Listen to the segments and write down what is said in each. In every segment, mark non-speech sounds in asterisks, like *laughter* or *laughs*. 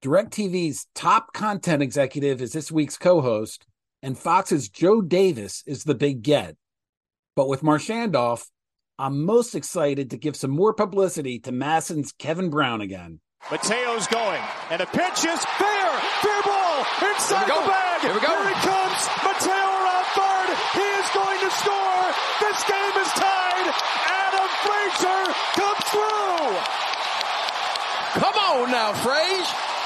DirecTV's top content executive is this week's co host, and Fox's Joe Davis is the big get. But with Marchand off, I'm most excited to give some more publicity to MASN's Kevin Brown again. Mateo's going, and a pitch is fair. Fair ball inside the bag. Here we go. Here he comes. Mateo around third. He is going to score. This game is tied. Adam Frazier comes through. Come on now, Frage.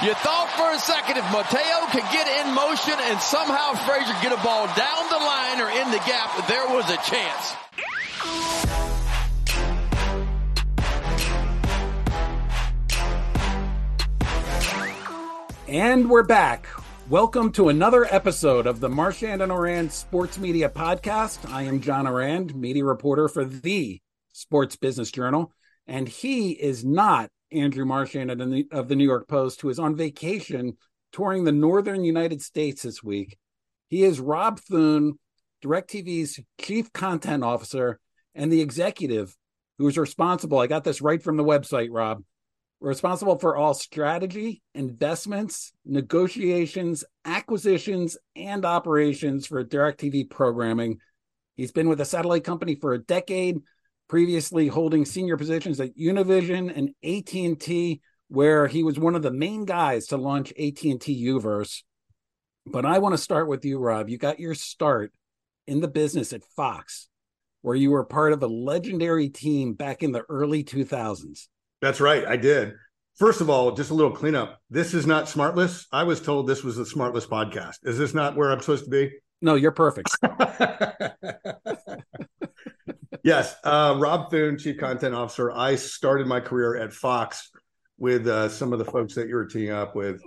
You thought for a second if Mateo could get in motion and somehow Frazier get a ball down the line or in the gap, there was a chance. And we're back. Welcome to another episode of the Marchand and Ourand Sports Media Podcast. I am John Ourand, media reporter for the Sports Business Journal, and he is not Andrew Marchand of the, New York Post, who is on vacation touring the northern United States this week. He is Rob Thun, DirecTV's chief content officer and the executive who is responsible. I got this right from the website, Rob responsible for all strategy, investments, negotiations, acquisitions, and operations for DirecTV programming. He's been with the satellite company for a decade, previously holding senior positions at Univision and AT&T, where he was one of the main guys to launch AT&T U-verse. But I want to start with you, Rob. You got your start in the business at Fox, where you were part of a legendary team back in the early 2000s. That's right. I did. First of all, just a little cleanup. This is not Smartless. I was told this was the Smartless podcast. Is this not where I'm supposed to be? No, you're perfect. *laughs* yes. Uh, Rob Thun, Chief Content Officer. I started my career at Fox with uh, some of the folks that you were teeing up with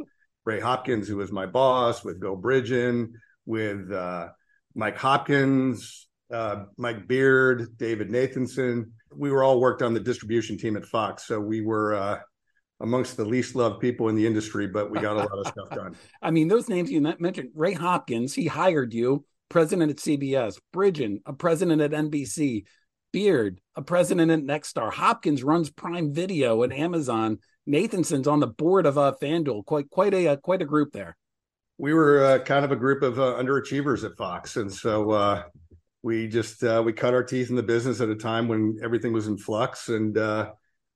Ray Hopkins, who was my boss, with Bill Bridgen, with uh, Mike Hopkins, uh, Mike Biard, David Nathanson we were all worked on the distribution team at Fox, so we were uh, amongst the least loved people in the industry, but we got a lot of stuff done. *laughs* I mean, those names you mentioned, Ray Hopkins, he hired you, president at CBS, Bridgen, a president at NBC, Biard, a president at Nexstar. Hopkins runs Prime Video at Amazon. Nathanson's on the board of uh, FanDuel. Quite quite a uh, quite a group there. We were uh, kind of a group of uh, underachievers at Fox, and so uh, we just uh, we cut our teeth in the business at a time when everything was in flux and uh,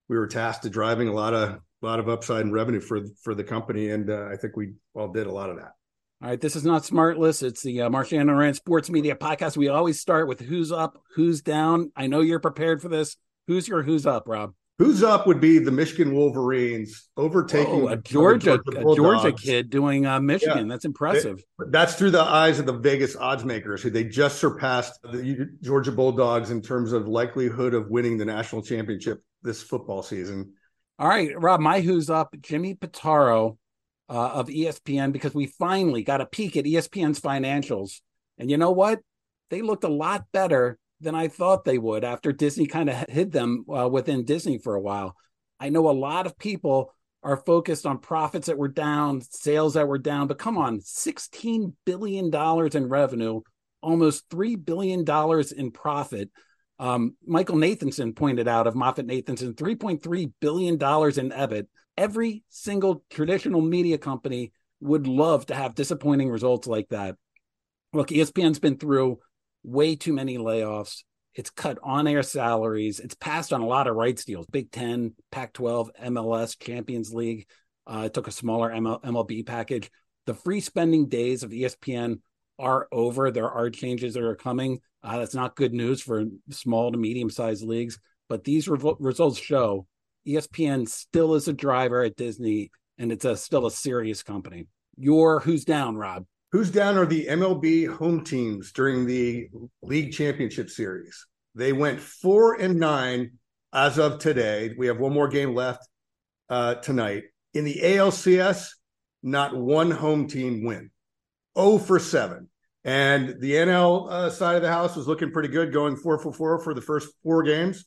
we were tasked to driving a lot of a lot of upside and revenue for for the company and i think we all did a lot of that all right this is not smartless it's the uh, marchand Ourand sports media podcast we always start with who's up who's down i know you're prepared for this who's your who's up rob Who's up would be the Michigan Wolverines overtaking oh, a Georgia, Georgia, a Georgia kid doing uh, Michigan. Yeah. That's impressive. that's through the eyes of the Vegas odds makers, who they just surpassed the Georgia Bulldogs in terms of likelihood of winning the national championship this football season. All right, Rob, my who's up, Jimmy Pitaro uh, of ESPN, because we finally got a peek at ESPN's financials, and you know what? They looked a lot better than I thought they would after Disney kind of hid them uh, within Disney for a while. I know a lot of people are focused on profits that were down, sales that were down, but come on, $16 billion in revenue, almost $3 billion in profit. Um, Michael Nathanson pointed out of MoffettNathanson $3.3 billion in EBIT. Every single traditional media company would love to have disappointing results like that. Look, ESPN's been through way too many layoffs. It's cut on air salaries. It's passed on a lot of rights deals Big 10, Pac 12, MLS, Champions League. Uh, it took a smaller ML- MLB package. The free spending days of ESPN are over. There are changes that are coming. Uh, that's not good news for small to medium sized leagues, but these re- results show ESPN still is a driver at Disney and it's a, still a serious company. Your who's down, Rob? Who's down are the MLB home teams during the league championship series. They went four and nine as of today. We have one more game left uh, tonight. In the ALCS, not one home team win. 0 for 7. And the NL uh, side of the house was looking pretty good, going 4 for 4 for the first four games.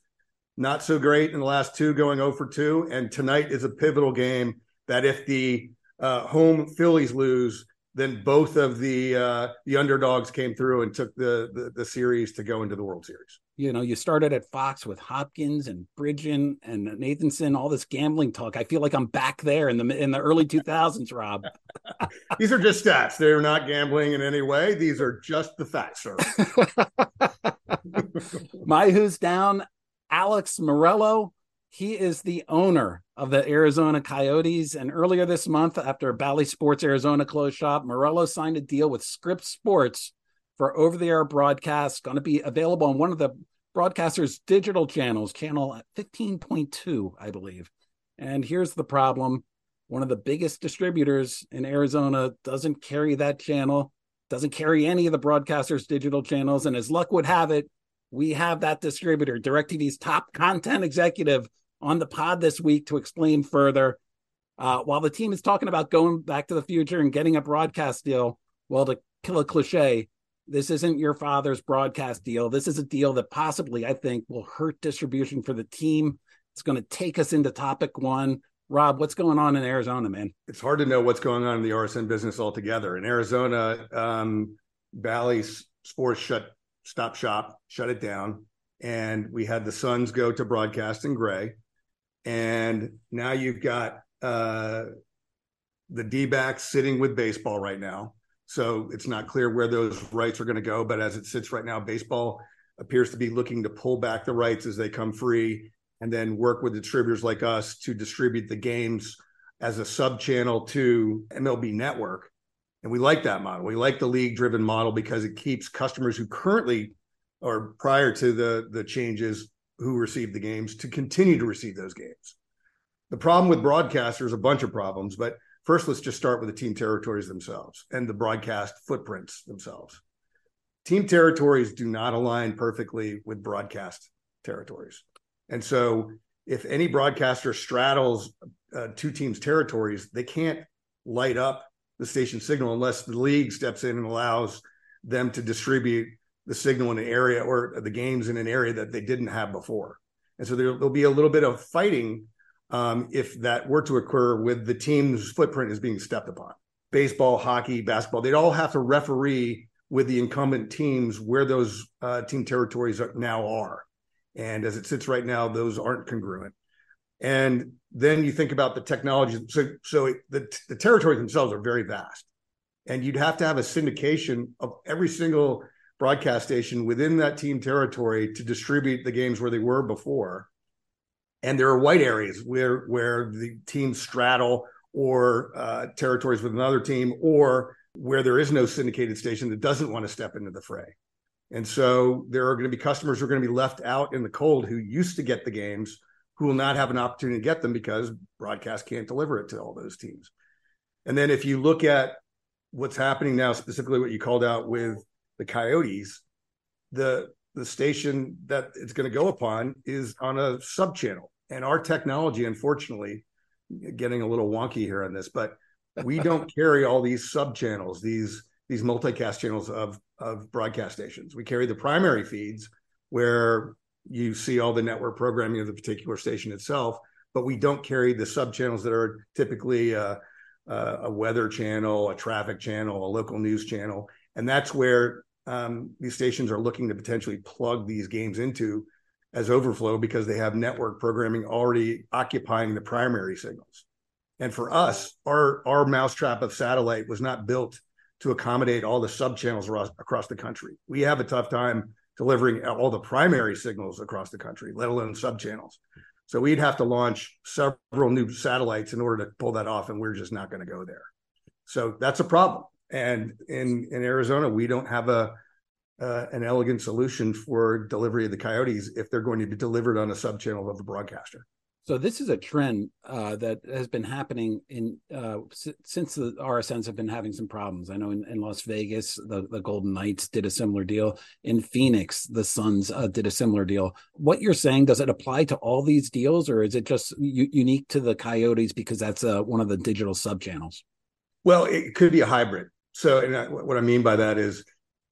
Not so great in the last two, going 0 for 2. And tonight is a pivotal game that if the uh, home Phillies lose, then both of the uh, the underdogs came through and took the, the, the series to go into the World Series. You know, you started at Fox with Hopkins and Bridgen and Nathanson, all this gambling talk. I feel like I'm back there in the in the early 2000s, Rob. *laughs* These are just stats. They're not gambling in any way. These are just the facts, sir. *laughs* My who's down, Alex Meruelo. He is the owner of the Arizona Coyotes. And earlier this month, after Bally Sports Arizona closed shop, Meruelo signed a deal with Scripps Sports for over the air broadcast, going to be available on one of the broadcaster's digital channels, channel 15.2, I believe. And here's the problem one of the biggest distributors in Arizona doesn't carry that channel, doesn't carry any of the broadcaster's digital channels. And as luck would have it, we have that distributor, DirecTV's top content executive, on the pod this week to explain further. Uh, while the team is talking about going back to the future and getting a broadcast deal, well, to kill a cliche, this isn't your father's broadcast deal. This is a deal that possibly, I think, will hurt distribution for the team. It's going to take us into topic one. Rob, what's going on in Arizona, man? It's hard to know what's going on in the RSN business altogether. In Arizona, um, Bally Sports shut, stop shop, shut it down. And we had the Suns go to broadcast in Gray and now you've got uh, the D backs sitting with baseball right now. So it's not clear where those rights are going to go. But as it sits right now, baseball appears to be looking to pull back the rights as they come free and then work with distributors like us to distribute the games as a sub channel to MLB Network. And we like that model. We like the league driven model because it keeps customers who currently or prior to the the changes who received the games to continue to receive those games. The problem with broadcasters, a bunch of problems, but first let's just start with the team territories themselves and the broadcast footprints themselves. Team territories do not align perfectly with broadcast territories. And so if any broadcaster straddles uh, two teams' territories, they can't light up the station signal unless the league steps in and allows them to distribute the signal in an area or the games in an area that they didn't have before. And so there, will be a little bit of fighting um, if that were to occur with the team's footprint is being stepped upon. Baseball, hockey, basketball, they'd all have to referee with the incumbent teams where those uh, team territories are, now are. And as it sits right now, those aren't congruent. And then you think about the technology. So, so the, the territories themselves are very vast. And you'd have to have a syndication of every single broadcast station within that team territory to distribute the games where they were before. And there are white areas where where the teams straddle or uh, territories with another team, or where there is no syndicated station that doesn't want to step into the fray. And so there are going to be customers who are going to be left out in the cold who used to get the games, who will not have an opportunity to get them because broadcast can't deliver it to all those teams. And then if you look at what's happening now, specifically what you called out with the Coyotes, the the station that it's going to go upon is on a sub channel. And our technology, unfortunately, getting a little wonky here on this, but we *laughs* don't carry all these sub channels, these these multicast channels of of broadcast stations. We carry the primary feeds where you see all the network programming of the particular station itself, but we don't carry the sub channels that are typically uh, uh, a weather channel, a traffic channel, a local news channel, and that's where Um, these stations are looking to potentially plug these games into as overflow because they have network programming already occupying the primary signals. And for us, our our mousetrap of satellite was not built to accommodate all the sub channels across the country. We have a tough time delivering all the primary signals across the country, let alone sub channels. So we'd have to launch several new satellites in order to pull that off, and we're just not going to go there. So that's a problem. And in in Arizona, we don't have a uh, an elegant solution for delivery of the coyotes if they're going to be delivered on a sub channel of the broadcaster. So this is a trend uh, that has been happening in uh, s- since the RSNs have been having some problems. I know in, in, Las Vegas, the, the Golden Knights did a similar deal. In Phoenix, the Suns uh, did a similar deal. What you're saying does it apply to all these deals, or is it just u- unique to the Coyotes because that's uh, one of the digital sub channels? Well, it could be a hybrid. So, and I, what I mean by that is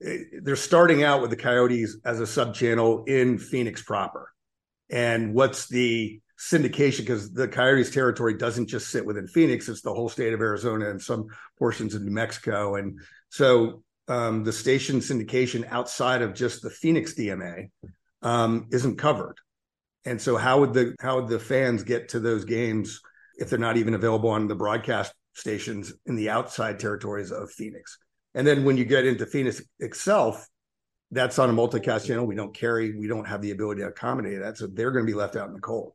eh, they're starting out with the Coyotes as a sub channel in Phoenix proper. And what's the syndication because the Coyotes territory doesn't just sit within Phoenix; it's the whole state of Arizona and some portions of New Mexico, and so um, the station syndication outside of just the Phoenix DMA um, isn't covered. And so, how would the how would the fans get to those games if they're not even available on the broadcast stations in the outside territories of Phoenix? And then when you get into Phoenix itself, that's on a multicast channel. We don't carry, we don't have the ability to accommodate that. So they're going to be left out in the cold.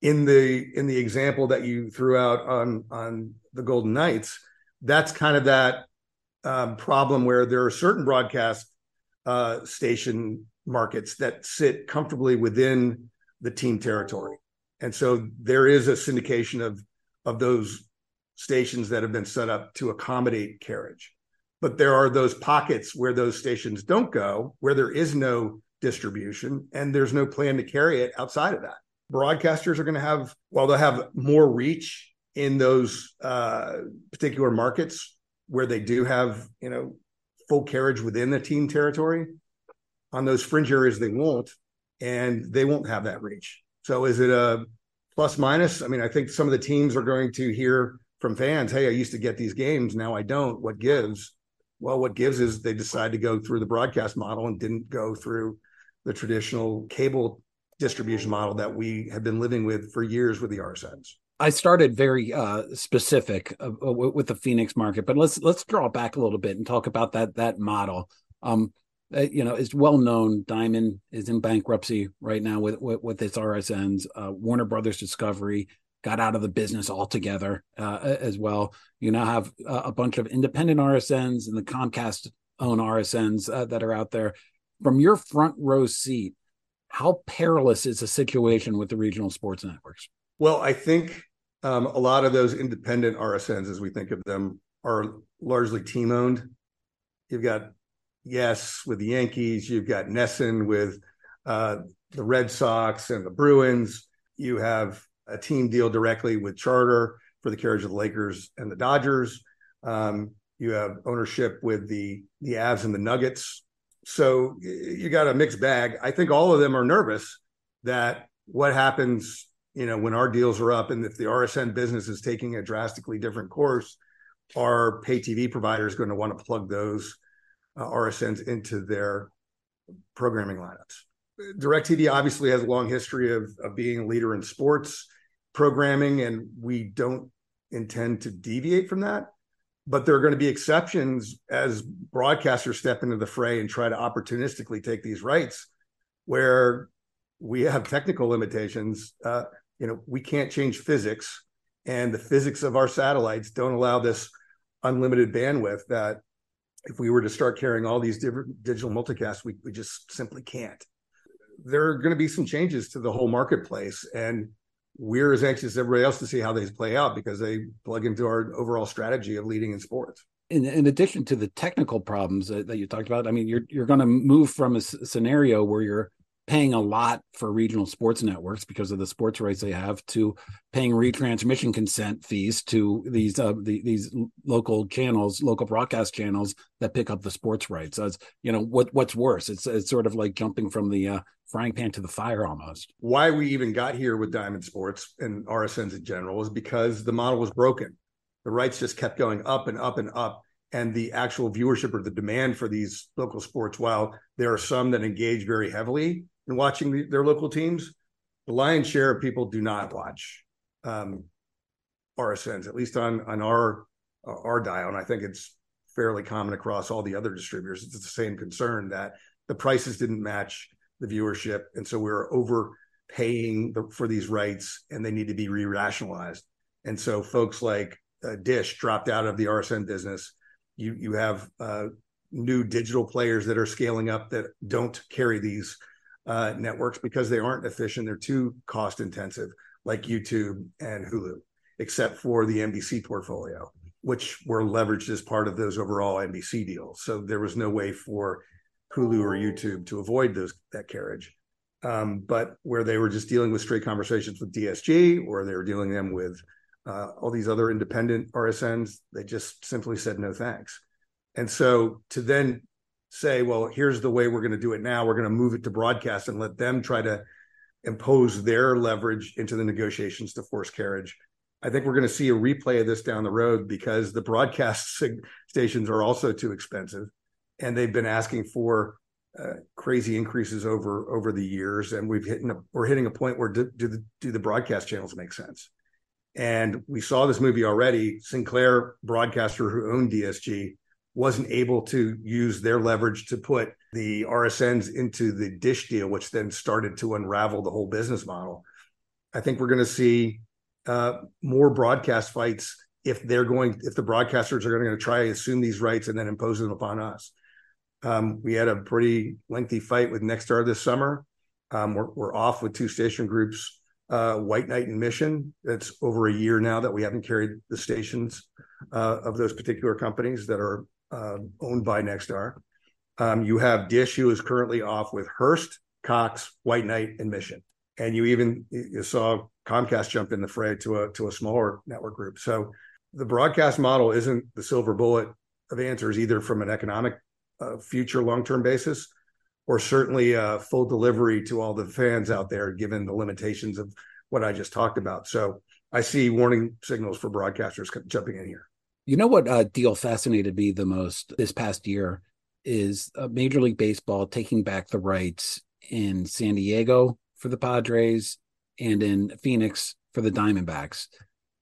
In the in the example that you threw out on on the Golden Knights, that's kind of that um, problem where there are certain broadcast uh, station markets that sit comfortably within the team territory, and so there is a syndication of of those stations that have been set up to accommodate carriage but there are those pockets where those stations don't go, where there is no distribution and there's no plan to carry it outside of that. Broadcasters are going to have, while they'll have more reach in those uh, particular markets where they do have, you know, full carriage within the team territory. On those fringe areas, they won't, and they won't have that reach. So is it a plus minus? I mean, I think some of the teams are going to hear from fans, hey, I used to get these games, now I don't. What gives? Well, what gives is they decide to go through the broadcast model and didn't go through the traditional cable distribution model that we have been living with for years with the RSNs. I started very uh, specific uh, with the Phoenix market, but let's let's draw back a little bit and talk about that that model. Um, uh, you know, it's well known. Diamond is in bankruptcy right now with with, with its RSNs. Uh, Warner Brothers Discovery got out of the business altogether uh, as well. You now have a bunch of independent RSNs and the Comcast own RSNs uh, that are out there. From your front row seat, how perilous is the situation with the regional sports networks? Well, I think um, a lot of those independent RSNs, as we think of them, are largely team owned. You've got Yes with the Yankees, you've got NESN with uh, the Red Sox and the Bruins. You have a team deal directly with Charter for the carriage of the Lakers and the Dodgers. Um, you have ownership with the the Avs and the Nuggets. So you got a mixed bag. I think all of them are nervous that what happens, you know, when our deals are up and if the RSN business is taking a drastically different course, are pay TV providers going to want to plug those uh, RSNs into their programming lineups? DirecTV obviously has a long history of, of being a leader in sports programming, and we don't intend to deviate from that. But there are going to be exceptions as broadcasters step into the fray and try to opportunistically take these rights where we have technical limitations. Uh, you know, we can't change physics, and the physics of our satellites don't allow this unlimited bandwidth that if we were to start carrying all these different digital multicasts, we, we just simply can't there are going to be some changes to the whole marketplace and we're as anxious as everybody else to see how these play out because they plug into our overall strategy of leading in sports. In, in addition to the technical problems that, that you talked about i mean you're you're going to move from a scenario where you're paying a lot for regional sports networks because of the sports rights they have to paying retransmission consent fees to these uh, the, these local channels local broadcast channels that pick up the sports rights as you know what what's worse it's it's sort of like jumping from the uh, frying pan to the fire almost. Why we even got here with diamond sports and rsns in general is because the model was broken. The rights just kept going up and up and up and the actual viewership or the demand for these local sports while there are some that engage very heavily and watching the, their local teams, the lion's share of people do not watch um, RSNs, at least on on our uh, our dial. And I think it's fairly common across all the other distributors. It's the same concern that the prices didn't match the viewership, and so we are overpaying the, for these rights, and they need to be re-rationalized. And so folks like uh, Dish dropped out of the RSN business. You you have uh, new digital players that are scaling up that don't carry these uh, networks because they aren't efficient. They're too cost intensive, like YouTube and Hulu, except for the NBC portfolio, which were leveraged as part of those overall NBC deals. So there was no way for Hulu or YouTube to avoid those that carriage. Um, but where they were just dealing with straight conversations with DSG, or they were dealing them with uh, all these other independent RSNs, they just simply said no thanks. And so to then say, well, here's the way we're going to do it now. We're going to move it to broadcast and let them try to impose their leverage into the negotiations to force carriage. I think we're going to see a replay of this down the road because the broadcast *laughs* stations are also too expensive, and they've been asking for uh, crazy increases over over the years, and we've hit a, we're hitting a point where do, do the do the broadcast channels make sense? And we saw this movie already. Sinclair broadcaster who owned DSG wasn't able to use their leverage to put the RSNs into the dish deal, which then started to unravel the whole business model. I think we're going to see uh, more broadcast fights if they're going if the broadcasters are going to try to assume these rights and then impose them upon us. Um, we had a pretty lengthy fight with Nexstar this summer. Um, we're, we're, off with two station groups, uh, White Knight and Mission. It's over a year now that we haven't carried the stations uh, of those particular companies that are uh, owned by Nexstar. Um, you have Dish, who is currently off with Hearst, Cox, White Knight, and Mission. And you even you saw Comcast jump in the fray to a to a smaller network group. So the broadcast model isn't the silver bullet of answers either from an economic uh, future long term basis or certainly full delivery to all the fans out there given the limitations of what I just talked about. So I see warning signals for broadcasters jumping in here. You know what uh, deal fascinated me the most this past year is uh, Major League Baseball taking back the rights in San Diego for the Padres and in Phoenix for the Diamondbacks.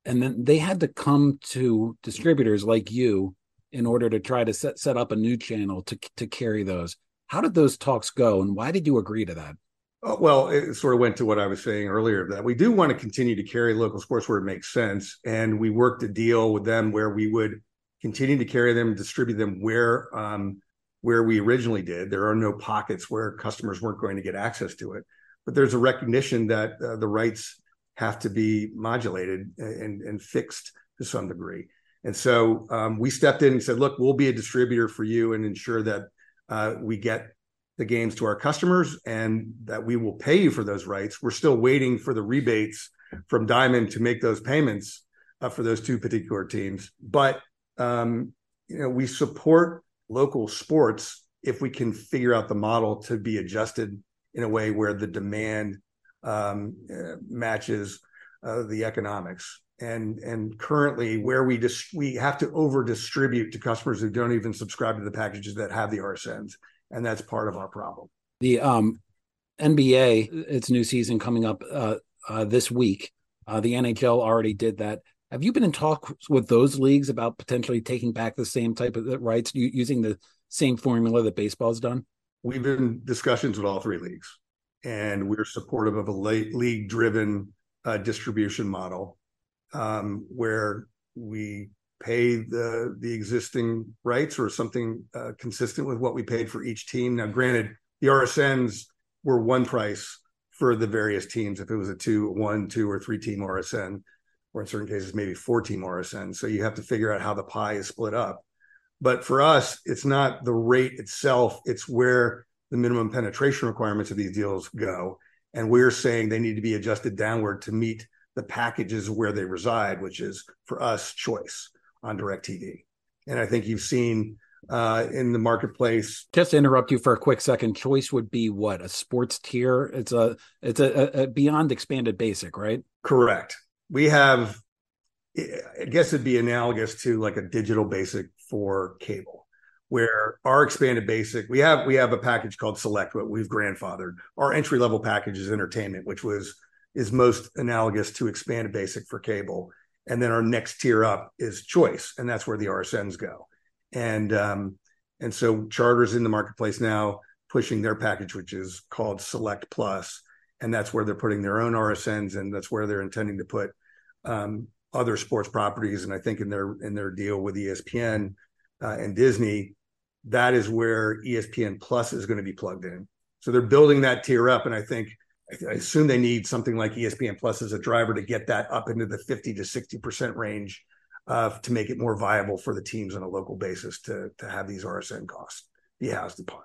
And then they had to come to distributors like you in order to try to set, set up a new channel to, to carry those. How did those talks go and why did you agree to that? Oh, well, it sort of went to what I was saying earlier that we do want to continue to carry local sports where it makes sense. And we worked a deal with them where we would continue to carry them, distribute them where um, where we originally did. There are no pockets where customers weren't going to get access to it but there's a recognition that uh, the rights have to be modulated and, and fixed to some degree. And so um, we stepped in and said, look, we'll be a distributor for you and ensure that uh, we get the games to our customers and that we will pay you for those rights. We're still waiting for the rebates from Diamond to make those payments uh, for those two particular teams. But um, you know, we support local sports if we can figure out the model to be adjusted in a way where the demand um, uh, matches uh, the economics. And and currently, where we just we have to over distribute to customers who don't even subscribe to the packages that have the RSNs, and that's part of our problem. The um, NBA, its new season coming up uh, uh, this week. Uh, the NHL already did that. Have you been in talks with those leagues about potentially taking back the same type of rights using the same formula that baseball's done? we've been in discussions with all three leagues, and we're supportive of a league driven uh, distribution model um, where we pay the the existing rights or something uh, consistent with what we paid for each team. Now, granted, the RSNs were one price for the various teams. If it was a two, one, two, or three team RSN, or in certain cases maybe four team RSN, so you have to figure out how the pie is split up. But for us, it's not the rate itself, it's where the minimum penetration requirements of these deals go. And we're saying they need to be adjusted downward to meet the packages where they reside, which is for us choice on DirecTV. And I think you've seen uh, in the marketplace. Just to interrupt you for a quick second, choice would be what a sports tier. It's a it's a, a beyond expanded basic, right? Correct. We have, I guess it'd be analogous to like a digital basic for cable where our expanded basic we have we have a package called select what we've grandfathered our entry level package is entertainment which was is most analogous to expanded basic for cable and then our next tier up is choice and that's where the rsns go and um and so charters in the marketplace now pushing their package which is called select plus and that's where they're putting their own rsns and that's where they're intending to put um, other sports properties, and I think in their in their deal with ESPN uh, and Disney, that is where ESPN Plus is going to be plugged in. So they're building that tier up, and I think I assume they need something like ESPN Plus as a driver to get that up into the fifty to sixty percent range uh, to make it more viable for the teams on a local basis to to have these RSN costs be housed upon.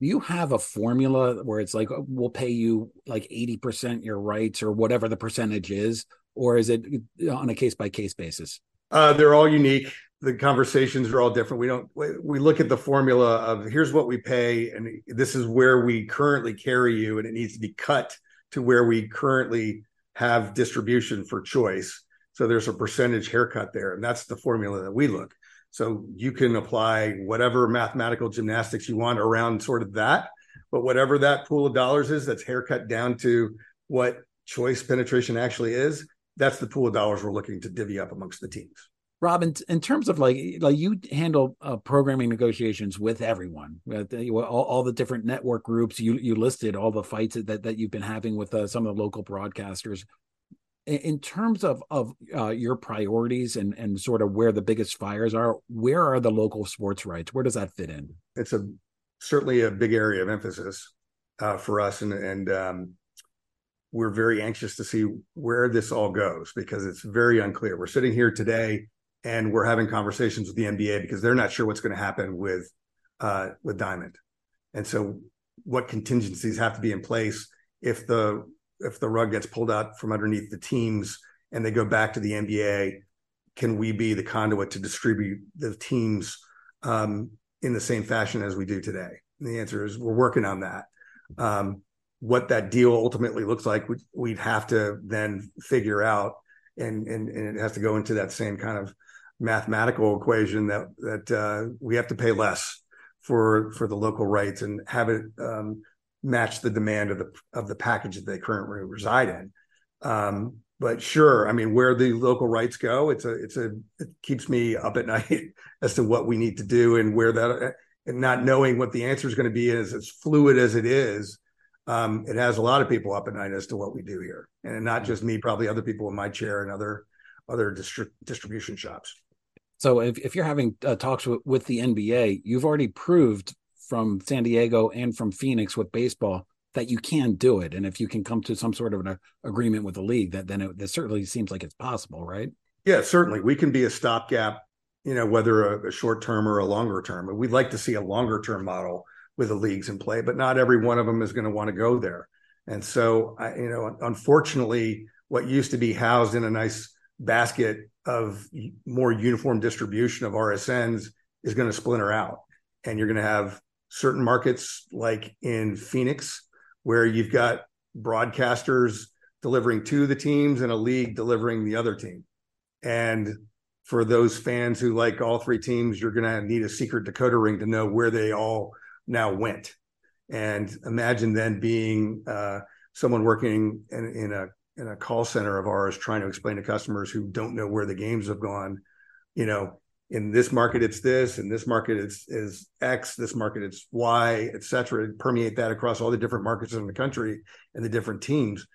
Do you have a formula where it's like we'll pay you like eighty percent your rights or whatever the percentage is, or is it on a case by case basis? Uh, they're all unique. The conversations are all different. We don't. We look at the formula of here's what we pay, and this is where we currently carry you, and it needs to be cut to where we currently have distribution for choice. So there's a percentage haircut there, and that's the formula that we look. So you can apply whatever mathematical gymnastics you want around sort of that, but whatever that pool of dollars is, that's haircut down to what choice penetration actually is. That's the pool of dollars we're looking to divvy up amongst the teams. Rob, in, terms of like like you handle uh, programming negotiations with everyone, uh, all, all, the different network groups. You you listed all the fights that that you've been having with uh, some of the local broadcasters. In, in terms of of uh, your priorities and and sort of where the biggest fires are, where are the local sports rights? Where does that fit in? It's a certainly a big area of emphasis uh, for us, and and um, we're very anxious to see where this all goes because it's very unclear. We're sitting here today and we're having conversations with the NBA because they're not sure what's going to happen with uh, with Diamond, and so what contingencies have to be in place if the if the rug gets pulled out from underneath the teams and they go back to the NBA. Can we be the conduit to distribute the teams um, in the same fashion as we do today? And the answer is we're working on that. Um, what that deal ultimately looks like, we'd, have to then figure out, and, and and it has to go into that same kind of mathematical equation that that uh, we have to pay less for for the local rights and have it um, match the demand of the of the package that they currently reside in. Um, but sure, I mean, where the local rights go, it's a it's a it keeps me up at *laughs* night as to what we need to do and where that and not knowing what the answer is going to be is as fluid as it is. Um, it has a lot of people up at night as to what we do here, and not just me, probably other people in my chair and other other distri- distribution shops. So if, if you're having uh, talks with, with the NBA, you've already proved from San Diego and from Phoenix with baseball that you can do it. And if you can come to some sort of an agreement with the league, that then it, it certainly seems like it's possible, right? Yeah, certainly. We can be a stopgap, you know, whether a, a short term or a longer term. We'd like to see a longer term model with the leagues in play, but not every one of them is going to want to go there. And so, I, you know, unfortunately, what used to be housed in a nice basket of more uniform distribution of RSNs is going to splinter out. And you're going to have certain markets like in Phoenix, where you've got broadcasters delivering to the teams and a league delivering the other team. And for those fans who like all three teams, you're going to need a secret decoder ring to know where they all now went. And imagine then being uh, someone working in, in a in a call center of ours trying to explain to customers who don't know where the games have gone, you know, in this market it's this, in this market it's is X, this market it's Y, et cetera, permeate that across all the different markets in the country and the different teams.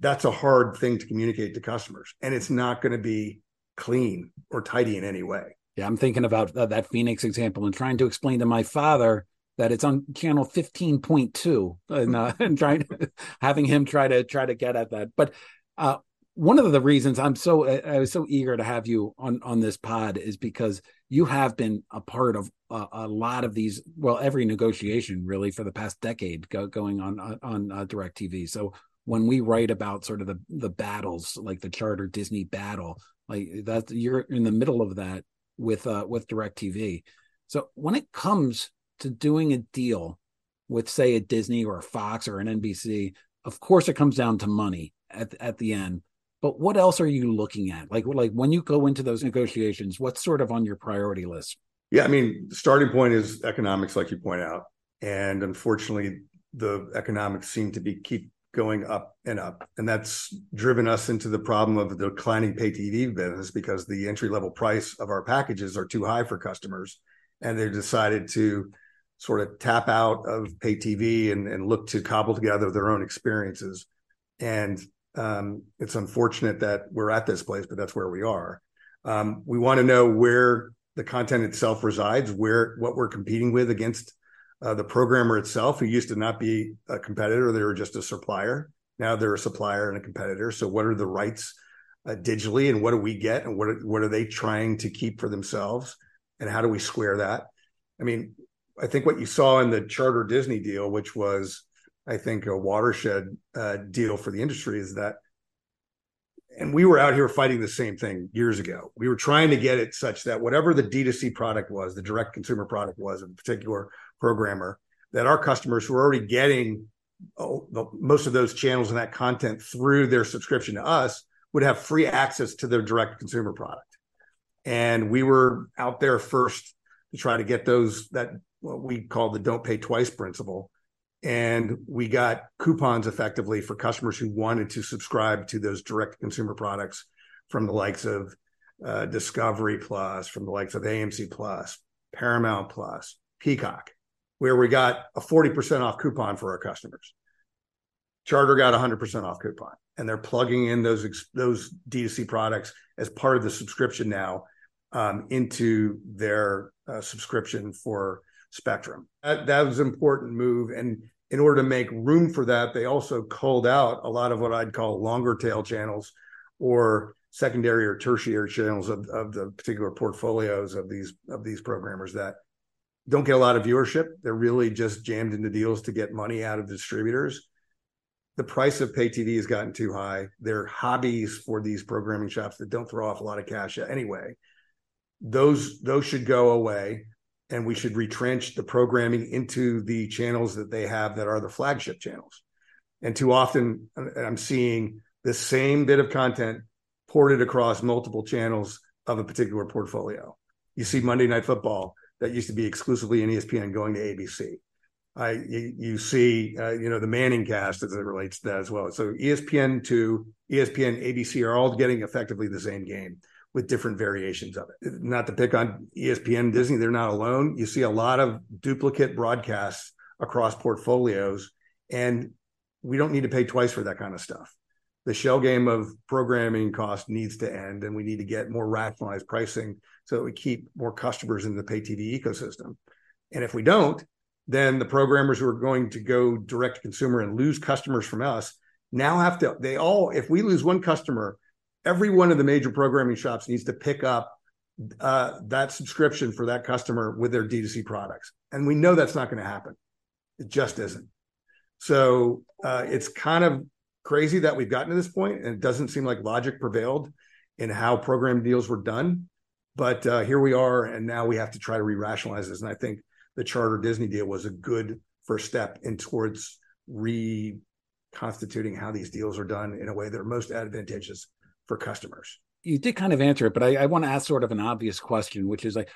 That's a hard thing to communicate to customers. And it's not going to be clean or tidy in any way. Yeah, I'm thinking about uh, that Phoenix example and trying to explain to my father that it's on channel 15.2 and, uh, *laughs* and trying to, having him try to try to get at that. But uh, one of the reasons i'm so i was so eager to have you on on this pod is because you have been a part of a, a lot of these well every negotiation really for the past decade go, going on on, on uh, DirecTV so when we write about sort of the the battles like the charter disney battle like that you're in the middle of that with uh with DirecTV so when it comes to doing a deal with say a Disney or a Fox or an NBC, of course it comes down to money at at the end. But what else are you looking at? Like like when you go into those negotiations, what's sort of on your priority list? Yeah, I mean, the starting point is economics, like you point out, and unfortunately, the economics seem to be keep going up and up, and that's driven us into the problem of the declining pay TV business because the entry level price of our packages are too high for customers, and they've decided to sort of tap out of pay TV and, and look to cobble together their own experiences. And um, it's unfortunate that we're at this place, but that's where we are. Um, we want to know where the content itself resides, where what we're competing with against uh, the programmer itself, who used to not be a competitor; they were just a supplier. Now they're a supplier and a competitor. So, what are the rights uh, digitally, and what do we get, and what are, what are they trying to keep for themselves, and how do we square that? I mean, I think what you saw in the Charter Disney deal, which was, I think, a watershed uh, deal for the industry, is that, and we were out here fighting the same thing years ago. We were trying to get it such that whatever the D2C product was, the direct consumer product was, a particular programmer, that our customers who are already getting oh, the, most of those channels and that content through their subscription to us would have free access to their direct consumer product. And we were out there first to try to get those that what we call the don't pay twice principle. And we got coupons effectively for customers who wanted to subscribe to those direct consumer products from the likes of uh, Discovery Plus, from the likes of AMC Plus, Paramount Plus, Peacock, where we got a 40% off coupon for our customers. Charter got 100% off coupon, and they're plugging in those those D2C products as part of the subscription now um, into their uh, subscription for Spectrum. That, that was an important move, and in order to make room for that, they also culled out a lot of what I'd call longer tail channels or secondary or tertiary channels of, of the particular portfolios of these of these programmers that don't get a lot of viewership. They're really just jammed into deals to get money out of distributors. The price of pay TV has gotten too high. They're hobbies for these programming shops that don't throw off a lot of cash anyway. Those those should go away, and we should retrench the programming into the channels that they have that are the flagship channels. And too often, I'm seeing the same bit of content ported across multiple channels of a particular portfolio. You see Monday Night Football that used to be exclusively in ESPN going to ABC. I you, you see uh, you know the ManningCast as it relates to that as well. So ESPN two, ESPN, ABC are all getting effectively the same game with different variations of it. Not to pick on ESPN, Disney, they're not alone. You see a lot of duplicate broadcasts across portfolios, and we don't need to pay twice for that kind of stuff the shell game of programming cost needs to end and we need to get more rationalized pricing so that we keep more customers in the pay TV ecosystem. And if we don't, then the programmers who are going to go direct to consumer and lose customers from us now have to, they all, if we lose one customer, every one of the major programming shops needs to pick up uh, that subscription for that customer with their D2C products. And we know that's not going to happen. It just isn't. So uh, it's kind of crazy that we've gotten to this point, and it doesn't seem like logic prevailed in how program deals were done. But uh, here we are, and now we have to try to re-rationalize this. And I think the Charter Disney deal was a good first step in towards reconstituting how these deals are done in a way that are most advantageous for customers. You did kind of answer it, but I, I want to ask sort of an obvious question, which is like,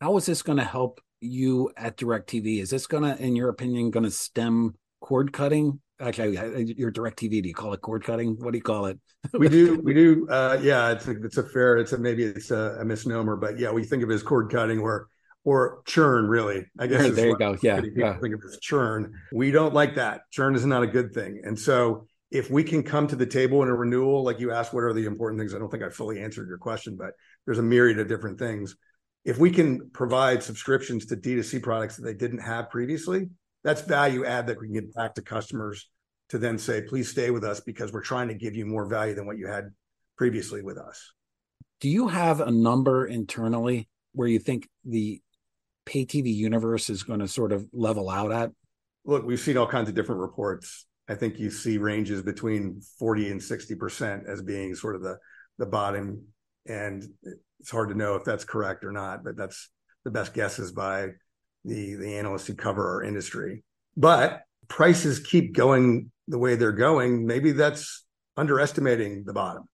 how is this going to help you at DirecTV? Is this going to, in your opinion, going to stem cord cutting? Actually your DirecTV do you call it cord cutting? What do you call it? We do we do uh yeah it's a, it's a fair it's a maybe it's a, a, misnomer but yeah we think of it as cord cutting or or churn really i guess there you go. Yeah, yeah. think of it as churn. We don't like that. Churn is not a good thing. And so if we can come to the table in a renewal like you asked what are the important things i don't think i fully answered your question but there's a myriad of different things if we can provide subscriptions to d2c products that they didn't have previously that's value add that we can get back to customers to then say, please stay with us because we're trying to give you more value than what you had previously with us. Do you have a number internally where you think the pay TV universe is going to sort of level out at? Look, we've seen all kinds of different reports. I think you see ranges between 40 and 60% as being sort of the the bottom and it's hard to know if that's correct or not, but that's the best guesses by the the analysts who cover our industry. But prices keep going the way they're going, maybe that's underestimating the bottom.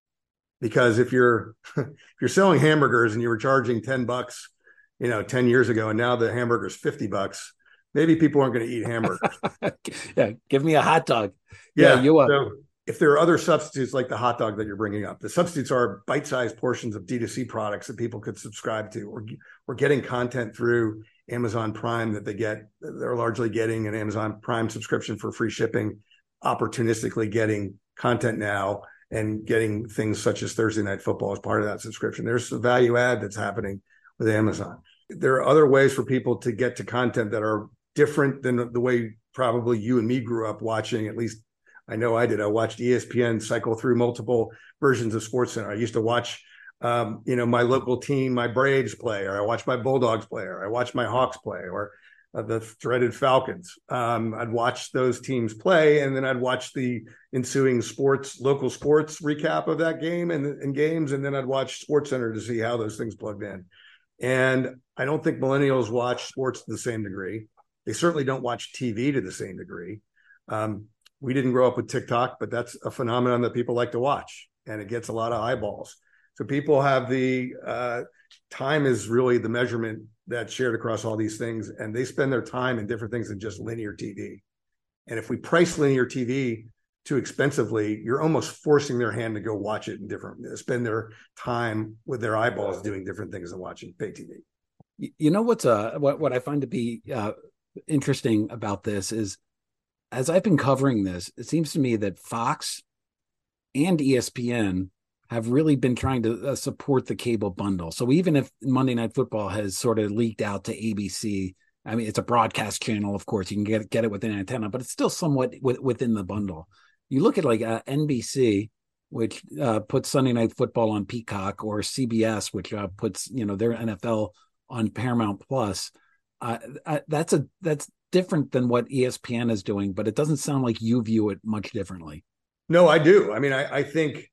Because if you're *laughs* if you're selling hamburgers and you were charging 10 bucks, you know, 10 years ago, and now the hamburger's 50 bucks, maybe people aren't going to eat hamburgers. *laughs* yeah, give me a hot dog. Yeah, yeah you are. So if there are other substitutes like the hot dog that you're bringing up, the substitutes are bite-sized portions of D2C products that people could subscribe to, or or getting content through Amazon Prime that they get. They're largely getting an Amazon Prime subscription for free shipping, opportunistically getting content now and getting things such as Thursday Night Football as part of that subscription. There's a value add that's happening with Amazon. There are other ways for people to get to content that are different than the way probably you and me grew up watching, at least I know I did. I watched ESPN cycle through multiple versions of SportsCenter. I used to watch, um, you know, my local team, my Braves play, or I watched my Bulldogs play, or I watched my Hawks play, or uh, the dreaded Falcons. Um, I'd watch those teams play, and then I'd watch the ensuing sports, local sports recap of that game and, and games, and then I'd watch SportsCenter to see how those things plugged in. And I don't think millennials watch sports to the same degree. They certainly don't watch TV to the same degree. Um, we didn't grow up with TikTok, but that's a phenomenon that people like to watch, and it gets a lot of eyeballs. So people have the uh, time is really the measurement that's shared across all these things, and they spend their time in different things than just linear TV. And if we price linear TV too expensively, you're almost forcing their hand to go watch it in different, spend their time with their eyeballs doing different things than watching pay TV. You know what's uh what what I find to be uh, interesting about this is, as I've been covering this, it seems to me that Fox and ESPN have really been trying to uh, support the cable bundle. So even if Monday Night Football has sort of leaked out to ABC, I mean it's a broadcast channel, of course you can get get it with an antenna, but it's still somewhat within the bundle. You look at like uh, NBC, which uh, puts Sunday Night Football on Peacock, or CBS, which uh, puts you know their NFL on Paramount Plus. Uh, that's a that's different than what ESPN is doing, but it doesn't sound like you view it much differently. No, I do. I mean, I, I think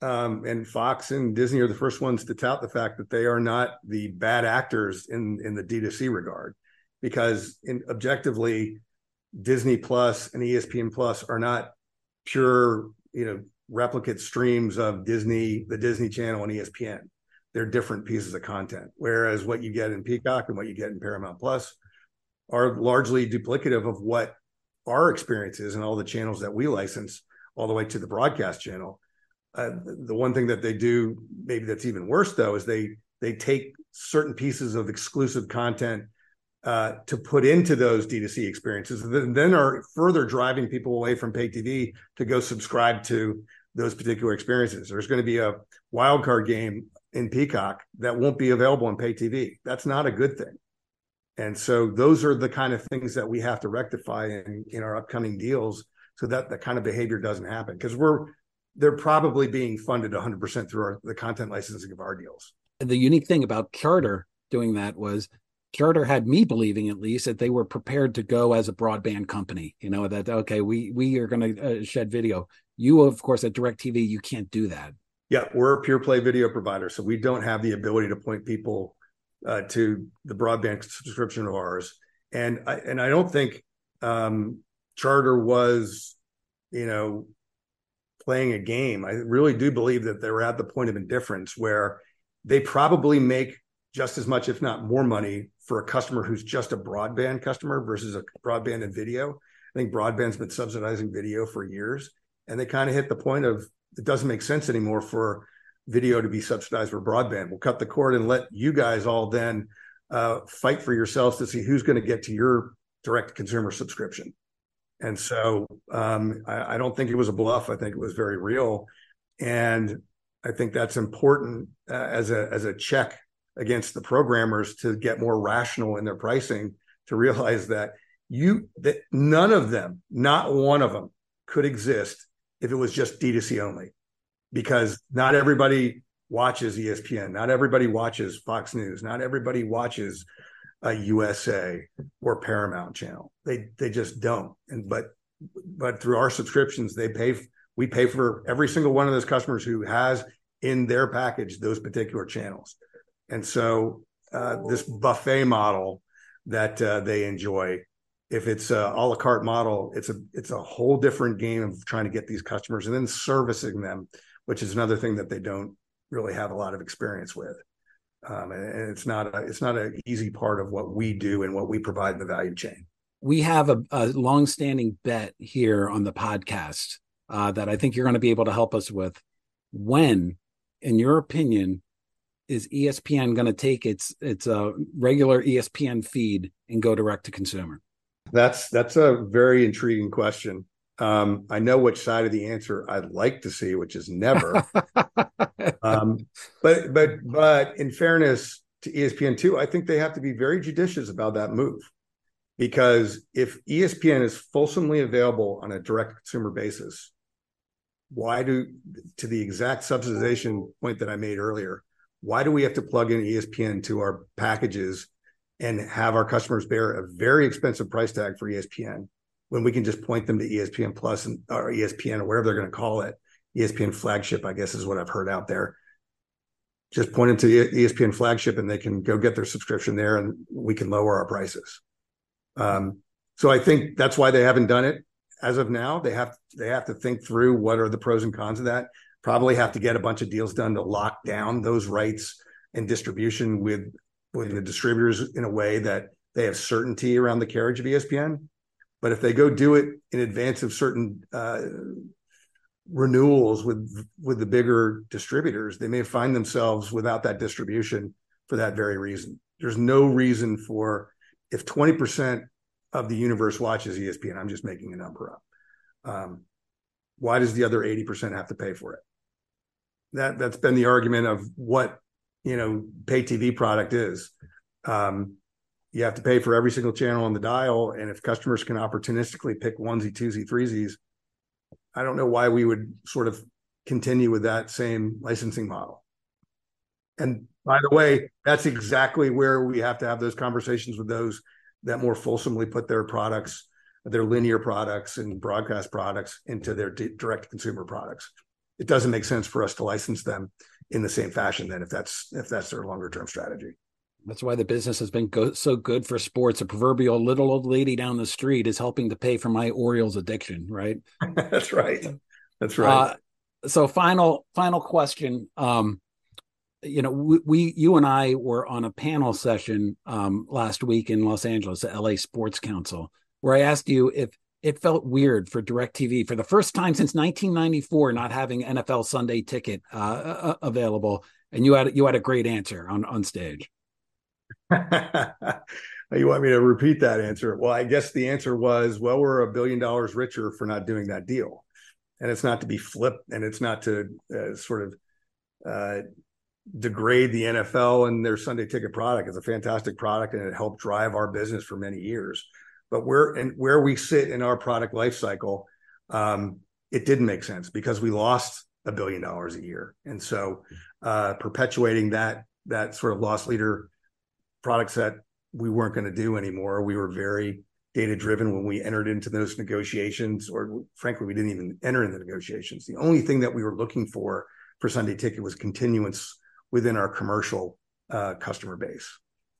um, and Fox and Disney are the first ones to tout the fact that they are not the bad actors in in the D2C regard, because in objectively, Disney Plus and ESPN Plus are not pure, you know, replicate streams of Disney, the Disney Channel and ESPN. They're different pieces of content. Whereas what you get in Peacock and what you get in Paramount Plus are largely duplicative of what our experience is and all the channels that we license all the way to the broadcast channel uh, the one thing that they do, maybe that's even worse though, is they they take certain pieces of exclusive content uh, to put into those D2C experiences, and then are further driving people away from pay TV to go subscribe to those particular experiences. There's going to be a wild card game in Peacock that won't be available on pay TV. That's not a good thing. And so those are the kind of things that we have to rectify in, in our upcoming deals so that that kind of behavior doesn't happen because we're they're probably being funded 100% through our, the content licensing of our deals. And the unique thing about Charter doing that was Charter had me believing at least that they were prepared to go as a broadband company. You know that okay, we we are going to uh, shed video. You of course at DirecTV you can't do that. Yeah, we're a pure play video provider, so we don't have the ability to point people uh, to the broadband subscription of ours. And I and I don't think um, Charter was, you know, playing a game. I really do believe that they were at the point of indifference where they probably make just as much, if not more money for a customer who's just a broadband customer versus a broadband and video. I think broadband's been subsidizing video for years, and they kind of hit the point of it doesn't make sense anymore for video to be subsidized for broadband. We'll cut the cord and let you guys all then uh, fight for yourselves to see who's going to get to your direct consumer subscription. And so um, I, I, don't think it was a bluff. I think it was very real, and I think that's important uh, as a as a check against the programmers to get more rational in their pricing to realize that you that none of them, not one of them, could exist if it was just D2C only, because not everybody watches ESPN, not everybody watches Fox News, not everybody watches a USA or Paramount channel. They they just don't. And but but through our subscriptions, they pay. We pay for every single one of those customers who has in their package those particular channels. And so uh, this buffet model that uh, they enjoy, if it's a a la carte model, it's a it's a whole different game of trying to get these customers and then servicing them, which is another thing that they don't really have a lot of experience with um, and it's not a, it's not an easy part of what we do and what we provide in the value chain. We have a, a long-standing bet here on the podcast uh, that I think you're going to be able to help us with. When, in your opinion, is ESPN going to take its its uh, regular ESPN feed and go direct to consumer? That's that's a very intriguing question. Um, I know which side of the answer I'd like to see, which is never. *laughs* um, but but but in fairness to ESPN two, I think they have to be very judicious about that move because if ESPN is fulsomely available on a direct consumer basis, why do to the exact subsidization point that I made earlier? Why do we have to plug in ESPN to our packages and have our customers bear a very expensive price tag for ESPN? when we can just point them to ESPN Plus and or ESPN or whatever they're going to call it, ESPN flagship, I guess is what I've heard out there. Just point them to ESPN flagship and they can go get their subscription there and we can lower our prices. Um, so I think that's why they haven't done it. as of now, they have they have to think through what are the pros and cons of that. Probably have to get a bunch of deals done to lock down those rights and distribution with with the distributors in a way that they have certainty around the carriage of ESPN. But if they go do it in advance of certain uh, renewals with with the bigger distributors, they may find themselves without that distribution for that very reason. There's no reason for if 20% of the universe watches ESPN, I'm just making a number up. Um, why does the other 80% have to pay for it? That that's been the argument of what you know pay TV product is. Um, you have to pay for every single channel on the dial, and if customers can opportunistically pick onesie, twosie, threesies, I don't know why we would sort of continue with that same licensing model. And by the way, that's exactly where we have to have those conversations with those that more fulsomely put their products, their linear products and broadcast products into their direct consumer products. It doesn't make sense for us to license them in the same fashion then if that's if that's their longer term strategy. That's why the business has been go- so good for sports. A proverbial little old lady down the street is helping to pay for my Orioles addiction, right? *laughs* That's right. That's right. Uh, so final final question. Um, you know, we, we, you and I were on a panel session um, last week in Los Angeles at LA Sports Council, where I asked you if it felt weird for DirecTV for the first time since 1994 not having NFL Sunday Ticket uh, uh, available, and you had you had a great answer on on stage. *laughs* you want me to repeat that answer? Well, I guess the answer was, well, we're a billion dollars richer for not doing that deal, and it's not to be flipped, and it's not to uh, sort of uh, degrade the NFL and their Sunday ticket product. It's a fantastic product and it helped drive our business for many years. But where and where we sit in our product life cycle, um, it didn't make sense because we lost a billion dollars a year. And so uh, perpetuating that that sort of loss leader products that we weren't going to do anymore. We were very data driven when we entered into those negotiations, or frankly, we didn't even enter in the negotiations. The only thing that we were looking for for Sunday Ticket was continuance within our commercial uh, customer base.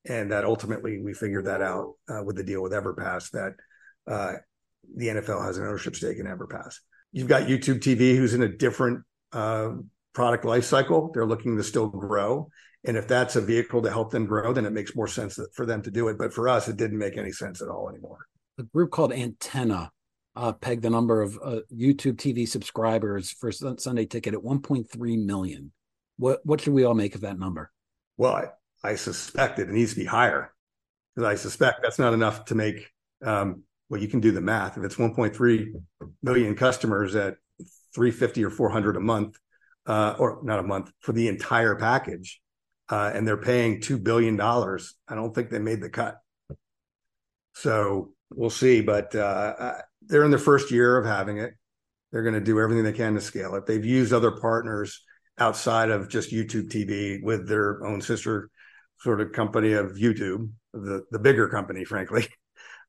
And that ultimately we figured that out uh, with the deal with Everpass that uh, the NFL has an ownership stake in Everpass. You've got YouTube TV, who's in a different uh, product life cycle. They're looking to still grow. And if that's a vehicle to help them grow, then it makes more sense for them to do it. But for us, it didn't make any sense at all anymore. A group called Antenna uh, pegged the number of uh, YouTube TV subscribers for Sunday Ticket at 1.3 million. What what should we all make of that number? Well, I, suspect it needs to be higher because I suspect that's not enough to make. Um, well, you can do the math. If it's 1.3 million customers at 350 or 400 a month, uh, or not a month for the entire package, uh, and they're paying two billion dollars, I don't think they made the cut. So we'll see. But uh they're in the first year of having it. They're going to do everything they can to scale it. They've used other partners outside of just YouTube TV with their own sister sort of company of YouTube, the the bigger company, frankly. *laughs*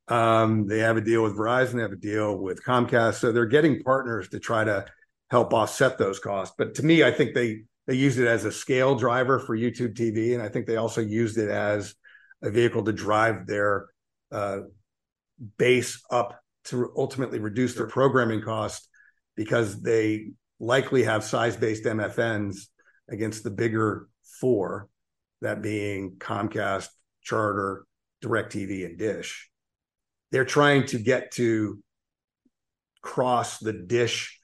Um, they have a deal with Verizon, they have a deal with Comcast, so they're getting partners to try to help offset those costs. But to me, I think they they used it as a scale driver for YouTube TV, and I think they also used it as a vehicle to drive their uh, base up to ultimately reduce their programming cost because they likely have size based MFNs against the bigger four, that being Comcast, Charter, DirecTV, and Dish. They're trying to get to cross the Dish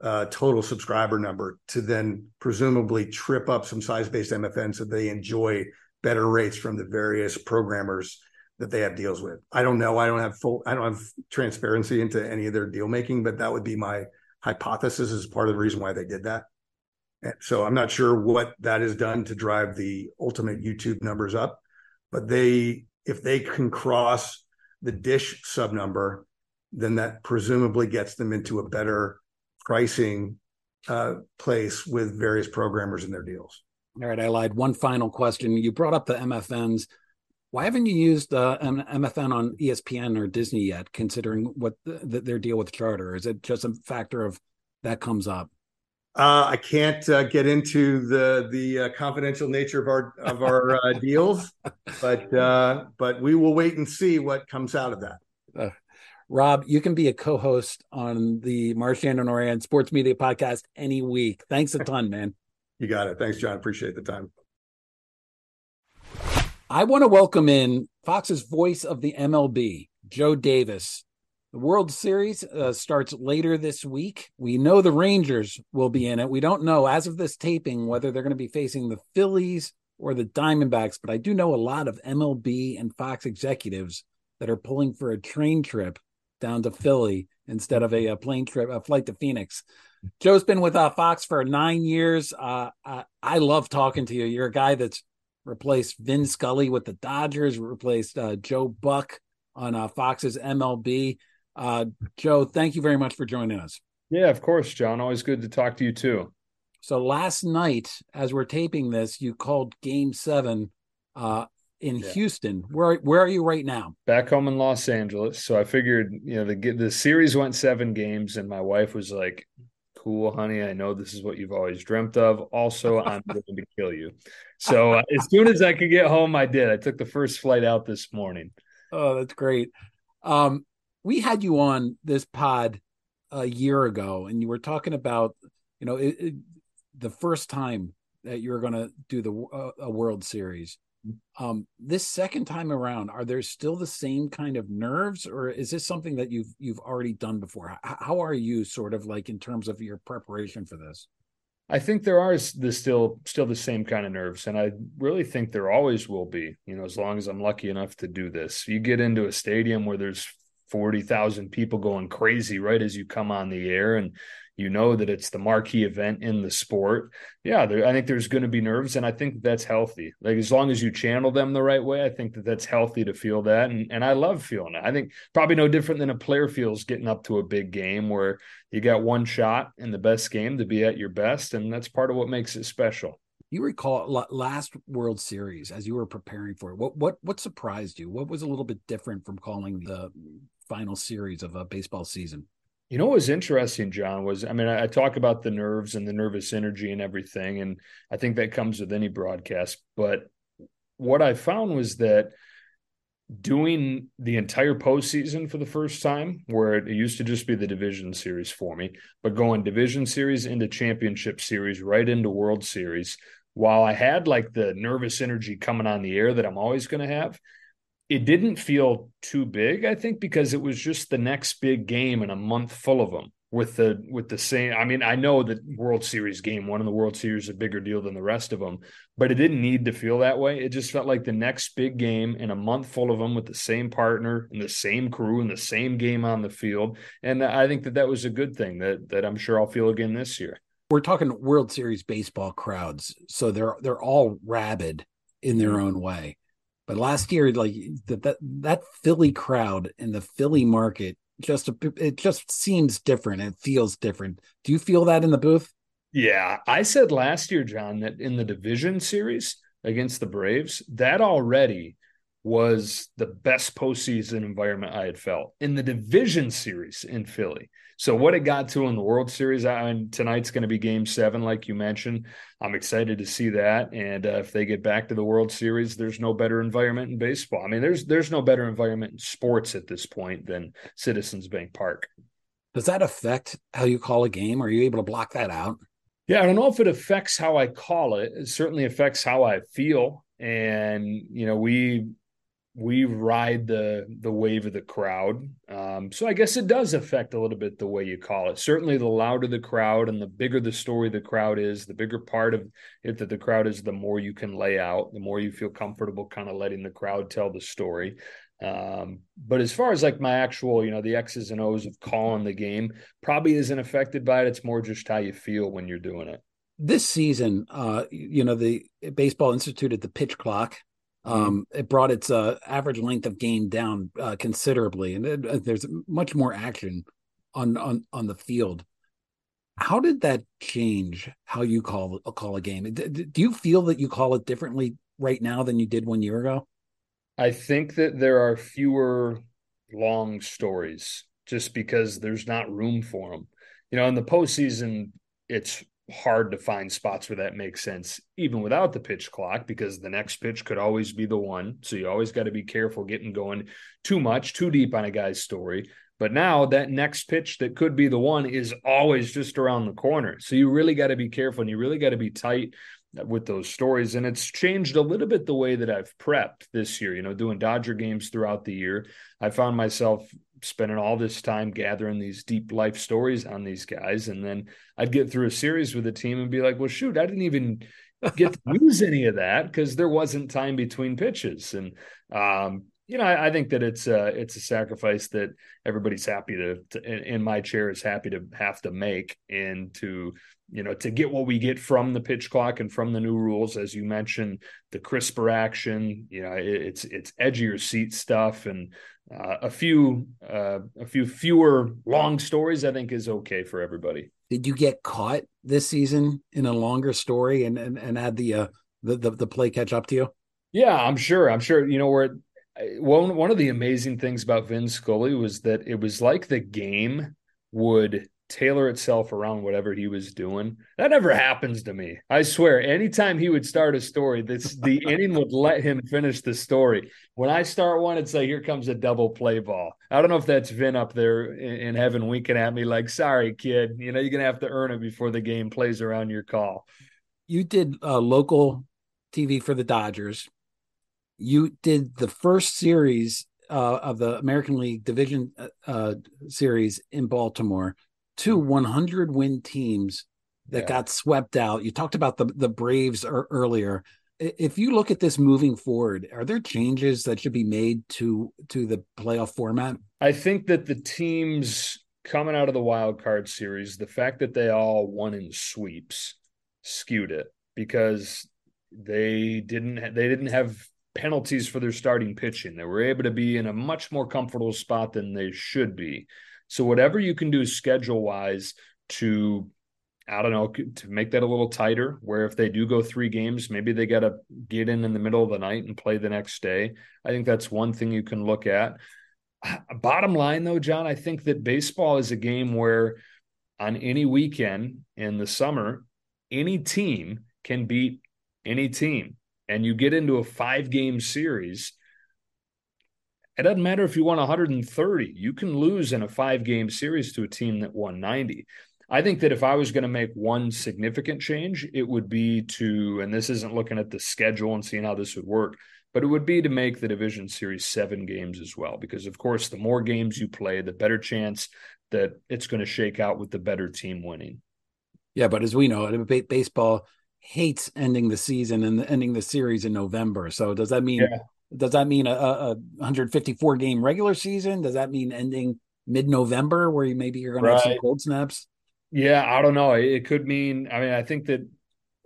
uh, total subscriber number to then presumably trip up some size based MFNs so they enjoy better rates from the various programmers that they have deals with. I don't know. I don't have full. I don't have transparency into any of their deal making, but that would be my hypothesis is part of the reason why they did that. So I'm not sure what that has done to drive the ultimate YouTube numbers up, but they if they can cross the dish sub number, then that presumably gets them into a better pricing uh, place with various programmers in their deals. All right, I lied. One final question. You brought up the MFNs. Why haven't you used uh, an MFN on ESPN or Disney yet, considering what the, the, their deal with Charter? Is it just a factor of that comes up? Uh, I can't uh, get into the the uh, confidential nature of our of our uh, *laughs* deals, but uh, but we will wait and see what comes out of that. Uh, Rob, you can be a co-host on the Marchand and Ourand Sports Media Podcast any week. Thanks a ton, man. *laughs* You got it. Thanks, John. Appreciate the time. I want to welcome in Fox's voice of the MLB, Joe Davis. The World Series uh, starts later this week. We know the Rangers will be in it. We don't know, as of this taping, whether they're going to be facing the Phillies or the Diamondbacks, but I do know a lot of MLB and Fox executives that are pulling for a train trip down to Philly instead of a, a plane trip, a flight to Phoenix. Joe's been with uh, Fox for nine years. Uh, I, I love talking to you. You're a guy that's replaced Vin Scully with the Dodgers, replaced uh, Joe Buck on uh, Fox's MLB. Uh, Joe, thank you very much for joining us. Yeah, of course, John. Always good to talk to you too. So last night, as we're taping this, you called Game Seven uh, in yeah. Houston. Where where are you right now? Back home in Los Angeles. So I figured, you know, the the series went seven games, and my wife was like, "Cool, honey. I know this is what you've always dreamt of. Also, *laughs* I'm going to kill you." So uh, as soon as I could get home, I did. I took the first flight out this morning. Oh, that's great. Um, we had you on this pod a year ago, and you were talking about, you know, it, it, the first time that you were going to do the uh, a World Series um, this second time around, are there still the same kind of nerves, or is this something that you've you've already done before? How, how are you sort of like in terms of your preparation for this? I think there are the still still the same kind of nerves, and I really think there always will be. You know, as long as I'm lucky enough to do this, you get into a stadium where there's forty thousand people going crazy right as you come on the air, and you know that it's the marquee event in the sport yeah there, i think there's going to be nerves and i think that's healthy like as long as you channel them the right way i think that that's healthy to feel that and, and i love feeling it i think probably no different than a player feels getting up to a big game where you got one shot in the best game to be at your best and that's part of what makes it special you recall last World Series as you were preparing for it. What what what surprised you? What was a little bit different from calling the final series of a baseball season? You know what was interesting, John, was I mean, I, I, talk about the nerves and the nervous energy and everything, and I think that comes with any broadcast. But what I found was that doing the entire postseason for the first time, where it used to just be the division series for me, but going division series into championship series, right into World Series, while I had like the nervous energy coming on the air that I'm always going to have, it didn't feel too big, I think, because it was just the next big game in a month full of them with the with the same. I mean, I know that World Series game one of the World Series is a bigger deal than the rest of them, but it didn't need to feel that way. It just felt like the next big game in a month full of them with the same partner and the same crew and the same game on the field. And I think that that was a good thing that that I'm sure I'll feel again this year. We're talking World Series baseball crowds, so they're they're all rabid in their mm-hmm. own way. But last year, like that that that Philly crowd in the Philly market just a, it just seems different. It feels different. Do you feel that in the booth? Yeah, I said last year, John, that in the division series against the Braves, that already was the best postseason environment I had felt in the division series in Philly. So what it got to in the World Series, I mean, tonight's going to be Game Seven, like you mentioned. I'm excited to see that, and uh, if they get back to the World Series, there's no better environment in baseball. I mean, there's there's no better environment in sports at this point than Citizens Bank Park. Does that affect how you call a game? Are you able to block that out? Yeah, I don't know if it affects how I call it. It certainly affects how I feel. And you know, we we ride the the wave of the crowd. Um, so I guess it does affect a little bit the way you call it. Certainly, the louder the crowd and the bigger the story the crowd is, the bigger part of it that the crowd is, the more you can lay out, the more you feel comfortable kind of letting the crowd tell the story. Um, but as far as like my actual, you know, the X's and O's of calling the game probably isn't affected by it. It's more just how you feel when you're doing it. This season, uh, you know, the Baseball instituted the pitch clock um, it brought its uh, average length of game down uh, considerably, and it, uh, there's much more action on on on the field. How did that change how you call call a game? Do you feel that you call it differently right now than you did one year ago? I think that there are fewer long stories just because there's not room for them. You know, in the postseason, it's hard to find spots where that makes sense, even without the pitch clock, because the next pitch could always be the one. So you always got to be careful getting going too much, too deep on a guy's story. But now that next pitch that could be the one is always just around the corner. So you really got to be careful and you really got to be tight with those stories. And it's changed a little bit the way that I've prepped this year, you know, doing Dodger games throughout the year. I found myself spending all this time gathering these deep life stories on these guys. And then I'd get through a series with a team and be like, well, shoot, I didn't even get to *laughs* use any of that because there wasn't time between pitches. And, um, you know, I, I, think that it's a it's a sacrifice that everybody's happy to, to in, in my chair is happy to have to make and to you know, to get what we get from the pitch clock and from the new rules, as you mentioned, the crisper action, you know, it, it's it's edgier seat stuff and uh, a few uh, a few fewer long stories. I think is okay for everybody. Did you get caught this season in a longer story and and, and had the, uh, the the the play catch up to you? Yeah, I'm sure. I'm sure. You know where one one of the amazing things about Vin Scully was that it was like the game would tailor itself around whatever he was doing. That never happens to me. I swear, anytime he would start a story, this the *laughs* inning would let him finish the story. When I start one, it's like here comes a double play ball. I don't know if that's Vin up there in, in heaven winking at me like, sorry, kid, you know, you're gonna have to earn it before the game plays around your call. You did uh, local TV for the Dodgers. You did the first series uh, of the American League Division uh, uh series in Baltimore two 100 win teams that yeah. got swept out. You talked about the the Braves earlier. If you look at this moving forward, are there changes that should be made to to the playoff format? I think that the teams coming out of the wild card series, the fact that they all won in sweeps skewed it because they didn't they didn't have penalties for their starting pitching. They were able to be in a much more comfortable spot than they should be. So whatever you can do schedule wise to I don't know to make that a little tighter. Where if they do go three games, maybe they got to get in in the middle of the night and play the next day. I think that's one thing you can look at. *sighs* Bottom line, though, John, I think that baseball is a game where on any weekend in the summer, any team can beat any team, and you get into a five game series it doesn't matter if you won 130. You can lose in a five game series to a team that won 90. I think that if I was going to make one significant change, it would be to, and this isn't looking at the schedule and seeing how this would work, but it would be to make the division series seven games as well. Because, of course, the more games you play, the better chance that it's going to shake out with the better team winning. Yeah, but as we know, baseball hates ending the season and ending the series in November. So does that mean yeah. Does that mean a, a 154 game regular season? Does that mean ending mid November where you maybe you're going right. to have some cold snaps? Yeah, I don't know. It could mean. I mean, I think that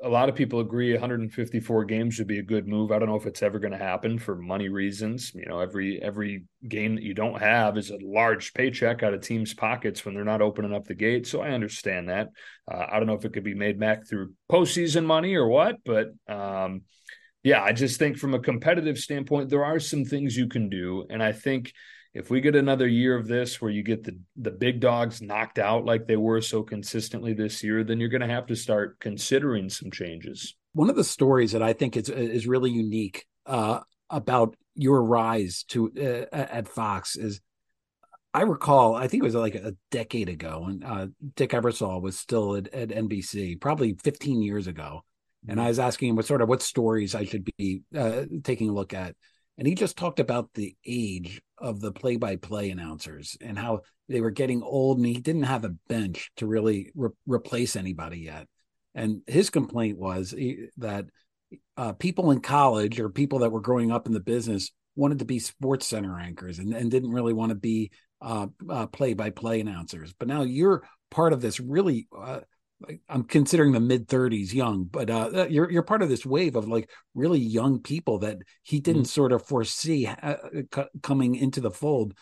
a lot of people agree 154 games would be a good move. I don't know if it's ever going to happen for money reasons. You know, every every game that you don't have is a large paycheck out of teams' pockets when they're not opening up the gate. So I understand that. Uh, I don't know if it could be made back through postseason money or what, but um, yeah, I just think from a competitive standpoint, there are some things you can do. And I think if we get another year of this where you get the the big dogs knocked out like they were so consistently this year, then you're going to have to start considering some changes. One of the stories that I think is is really unique uh, about your rise to uh, at Fox is I recall, I think it was like a decade ago when uh, Dick Ebersol was still at, at NBC, probably 15 years ago and I was asking him what sort of what stories I should be uh, taking a look at. And he just talked about the age of the play by play announcers and how they were getting old and he didn't have a bench to really re- replace anybody yet. And his complaint was that uh, people in college or people that were growing up in the business wanted to be sports center anchors and, and didn't really want to be play by play announcers. But now you're part of this really uh, I'm considering the mid 30s young, but uh, you're you're part of this wave of like really young people that he didn't mm-hmm. sort of foresee uh, c- coming into the fold.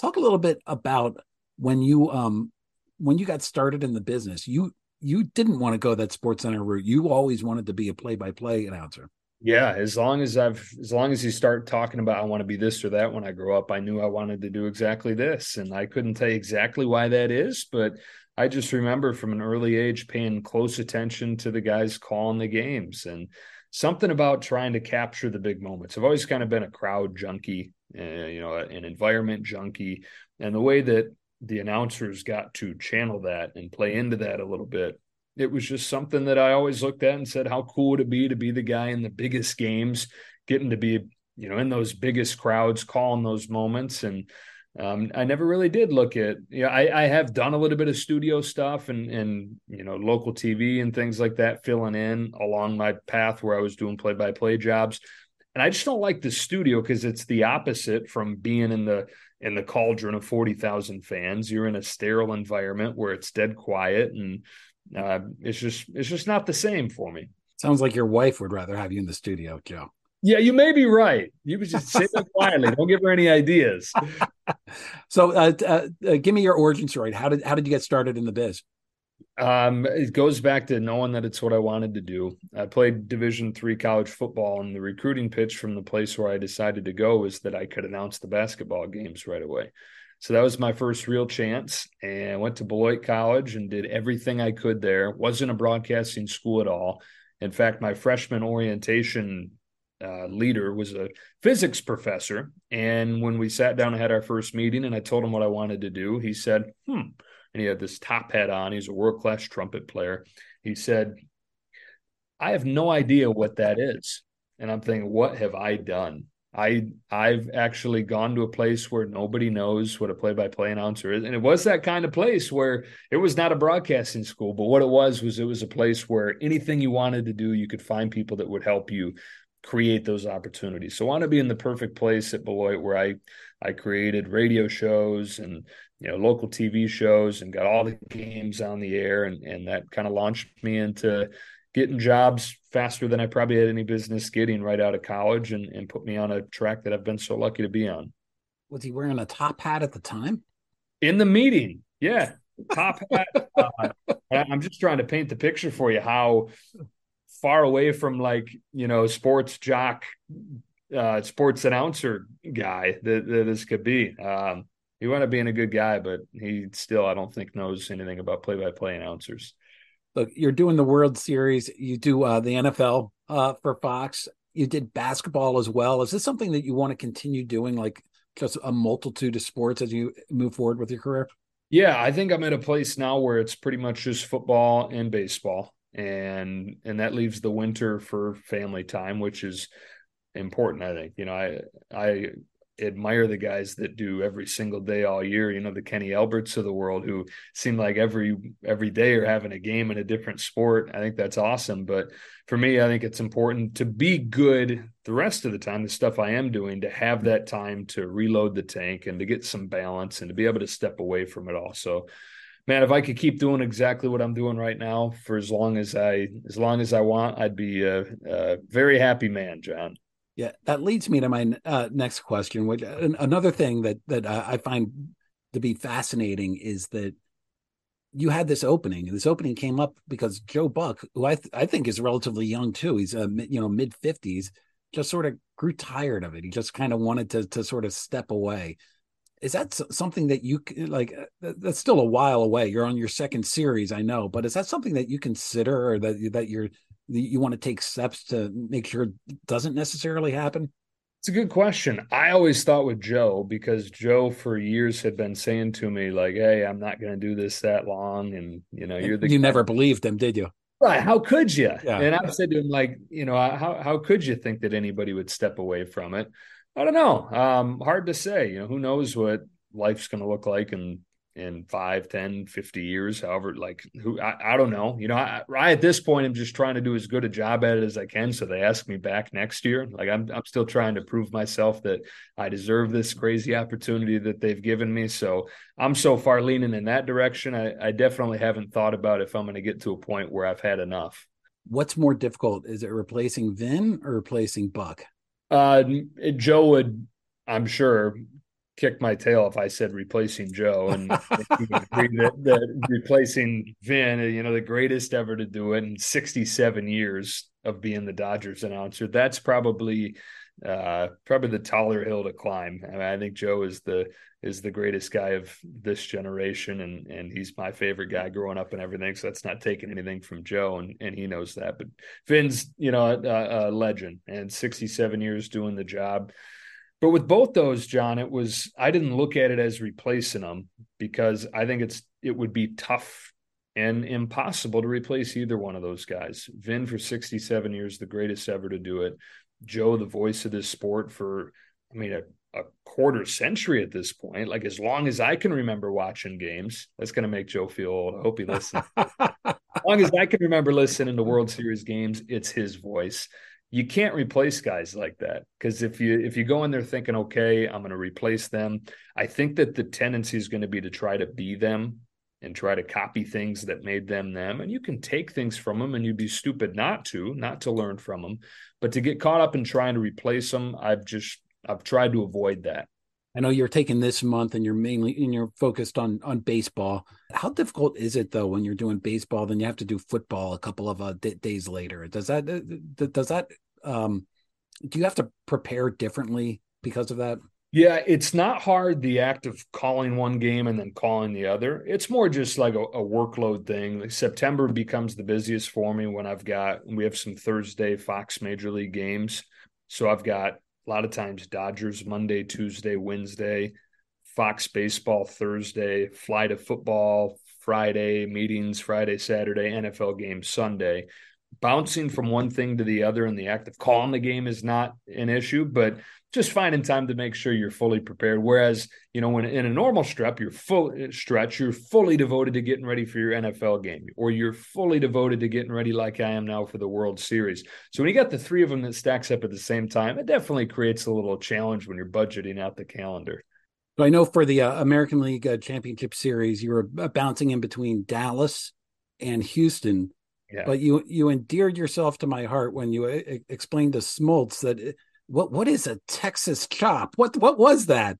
Talk a little bit about when you um when you got started in the business. You you didn't want to go that sports center route. You always wanted to be a play by play announcer. Yeah, as long as I've as long as you start talking about I want to be this or that when I grow up, I knew I wanted to do exactly this. And I couldn't tell you exactly why that is, but I just remember from an early age paying close attention to the guys calling the games and something about trying to capture the big moments. I've always kind of been a crowd junkie uh, you know, an environment junkie, and the way that the announcers got to channel that and play into that a little bit. It was just something that I always looked at and said, how cool would it be to be the guy in the biggest games, getting to be, you know, in those biggest crowds, calling those moments. And um, I never really did look at, you know, I, I have done a little bit of studio stuff and, and, you know, local TV and things like that, filling in along my path where I was doing play by play jobs. And I just don't like the studio because it's the opposite from being in the, in the cauldron of 40,000 fans. You're in a sterile environment where it's dead quiet and uh, it's just it's just not the same for me. Sounds like your wife would rather have you in the studio, Joe. Yeah, you may be right. You would *laughs* just sit there quietly. Don't give her any ideas. *laughs* so, uh, uh, uh, give me your origin story. How did how did you get started in the biz? Um, it goes back to knowing that it's what I wanted to do. I played Division three college football, and the recruiting pitch from the place where I decided to go was that I could announce the basketball games right away. So that was my first real chance, and I went to Beloit College and did everything I could there. wasn't a broadcasting school at all. In fact, my freshman orientation uh, leader was a physics professor, and when we sat down and had our first meeting, and I told him what I wanted to do, he said, "Hmm." and he had this top hat on. He's a world class trumpet player. He said, I have no idea what that is. And I'm thinking, what have I done? I I've actually gone to a place where nobody knows what a play-by-play announcer is, and it was that kind of place where it was not a broadcasting school, but what it was was it was a place where anything you wanted to do, you could find people that would help you create those opportunities. So I want to be in the perfect place at Beloit where I I created radio shows and you know local TV shows and got all the games on the air and and that kind of launched me into getting jobs faster than I probably had any business getting right out of college and, and put me on a track that I've been so lucky to be on. Was he wearing a top hat at the time? In the meeting, yeah, top hat. *laughs* uh, I'm just trying to paint the picture for you how far away from like you know sports jock, uh, sports announcer guy that, that this could be. Um, he wound up being a good guy, but he still, I don't think, knows anything about play-by-play announcers. Look, you're doing the World Series. You do uh, the NFL uh, for Fox. You did basketball as well. Is this something that you want to continue doing, like just a multitude of sports as you move forward with your career? Yeah, I think I'm at a place now where it's pretty much just football and baseball, and and that leaves the winter for family time, which is important. I think. You know I I admire the guys that do every single day all year. You know the kenny alberts of the world who seem like every every day are having a game in a different sport. I think that's awesome. But for me i think it's important to be good the rest of the time the stuff i am doing to have that time to reload the tank and to get some balance and to be able to step away from it all. So man if i could keep doing exactly what i'm doing right now for as long as i as long as i want i'd be a, a very happy man john yeah, that leads me to my uh, next question. Which another thing that that I find to be fascinating is that you had this opening. This opening came up because Joe Buck, who I th- I think is relatively young too, he's uh, you know mid fifties, just sort of grew tired of it. He just kind of wanted to to sort of step away. Is that something that you like? Uh, that's still a while away. You're on your second series, I know, but is that something that you consider or that that you're you want to take steps to make sure it doesn't necessarily happen? It's a good question. I always thought with Joe because Joe for years had been saying to me like, "Hey, I'm not going to do this that long," and you know, you're the you guy. never believed him, did you? Right? How could you? Yeah. And I said to him like, you know, how how could you think that anybody would step away from it? I don't know. Um, hard to say. You know, who knows what life's going to look like in in five, 10, 50 years, however, like who, I, I don't know. You know, I, I, at this point, I'm just trying to do as good a job at it as I can. So they ask me back next year. Like I'm, I'm still trying to prove myself that I deserve this crazy opportunity that they've given me. So I'm so far leaning in that direction. I, I definitely haven't thought about if I'm going to get to a point where I've had enough. What's more difficult? Is it replacing Vin or replacing Buck? Uh, Joe would, I'm sure, kick my tail if I said replacing Joe and *laughs* that, that replacing Vin, you know, the greatest ever to do it in 67 years of being the Dodgers announcer. That's probably uh, probably the taller hill to climb. I, mean, I think Joe is the is the greatest guy of this generation, and and he's my favorite guy growing up and everything. So that's not taking anything from Joe, and and he knows that. But Vin's, you know, a, a legend, and 67 years doing the job But with both those, John, it was I didn't look at it as replacing them because I think it's it would be tough and impossible to replace either one of those guys. Vin for 67 years, the greatest ever to do it. Joe, the voice of this sport for, I mean, a, a quarter century at this point. Like as long as I can remember watching games, that's going to make Joe feel old. I hope he listens. as *laughs* long as I can remember listening to World Series games, it's his voice. You can't replace guys like that because if you if you go in there thinking, okay, I'm going to replace them, I think that the tendency is going to be to try to be them and try to copy things that made them them. And you can take things from them and you'd be stupid not to, not to learn from them. But to get caught up in trying to replace them, I've just I've tried to avoid that. I know you're taking this month and you're mainly and you're focused on on baseball. How difficult is it though when you're doing baseball? Then you have to do football a couple of uh, d- days later. Does that does that um, do you have to prepare differently because of that? Yeah, it's not hard the act of calling one game and then calling the other. It's more just like a, a, workload thing. Like September becomes the busiest for me when I've got we have some Thursday Fox Major League games. So I've got a lot of times Dodgers Monday, Tuesday, Wednesday, Fox baseball Thursday, fly to football Friday, meetings Friday, Saturday, NFL game Sunday bouncing from one thing to the other and the act of calling the game is not an issue, but just finding time to make sure you're fully prepared. Whereas, you know, when in a normal stretch, you're full stretch, you're fully devoted to getting ready for your NFL game, or you're fully devoted to getting ready like I am now for the World Series. So when you got the three of them that stacks up at the same time, it definitely creates a little challenge when you're budgeting out the calendar. So I know for the uh, American League uh, Championship Series, you were uh, bouncing in between Dallas and Houston yeah. But you you endeared yourself to my heart when you uh, explained to Smoltz that uh, what what is a Texas chop? What what was that?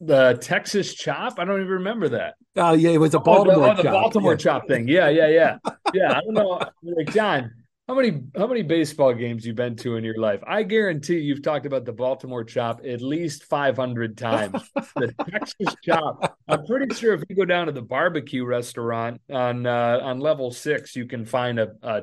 The Texas chop? I don't even remember that. Oh yeah, it was a Baltimore oh, the, oh, the Baltimore yeah. chop thing. Yeah, yeah, yeah, yeah. I don't know, like John. How many how many baseball games you've been to in your life? I guarantee you've talked about the Baltimore chop at least 500 times. the *laughs* Texas chop. I'm pretty sure if you go down to the barbecue restaurant on uh, on level 6, you can find a, a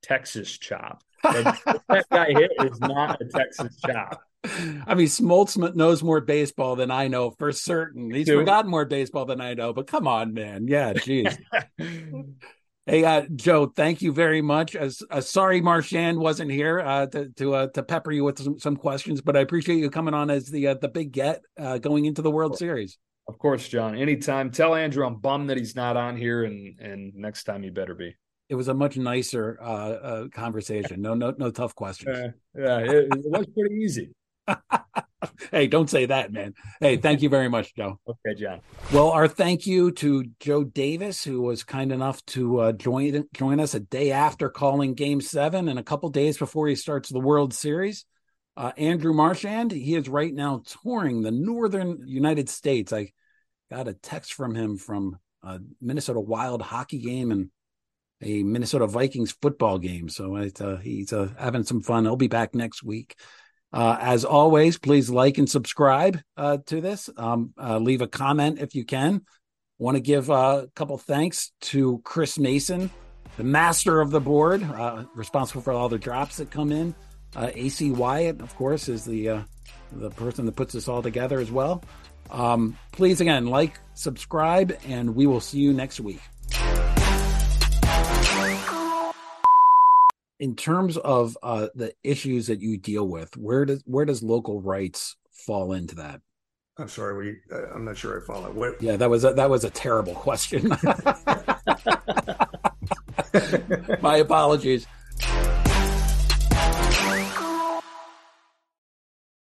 Texas chop. That guy hit is not a Texas chop. I mean, Smoltz knows more baseball than I know for certain. He's Dude. forgotten more baseball than I know, but come on, man. Yeah, geez. *laughs* Hey, uh, Joe, thank you very much. As uh, sorry, Marchand wasn't here uh, to to, uh, to pepper you with some, some, questions, but I appreciate you coming on as the uh, the big get uh, going into the World Series. Of course, John. Anytime. Tell Andrew I'm bummed that he's not on here, and and next time he better be. It was a much nicer conversation. No, no, no tough questions. yeah, it, it was pretty easy. *laughs* hey, don't say that, man. Hey, thank you very much, Joe. Okay, John. Well, our thank you to Joe Davis, who was kind enough to uh, join join us a day after calling Game Seven and a couple days before he starts the World Series. Uh, Andrew Marchand, he is right now touring the northern United States. I got a text from him from a Minnesota Wild hockey game and a Minnesota Vikings football game. So uh, he's uh, having some fun. He'll be back next week. Uh, as always, please like and subscribe uh, to this. Um, uh, leave a comment if you can. Want to give a couple thanks to Chris Mason, the master of the board, uh, responsible for all the drops that come in. Uh, AC Wyatt, of course, is the uh, the person that puts this all together as well. Um, please again like, subscribe, and we will see you next week. In terms of uh, the issues that you deal with, where does where does local rights fall into that? I'm sorry, we. I'm not sure I follow. What? Yeah, that was a, that was a terrible question. *laughs* My apologies.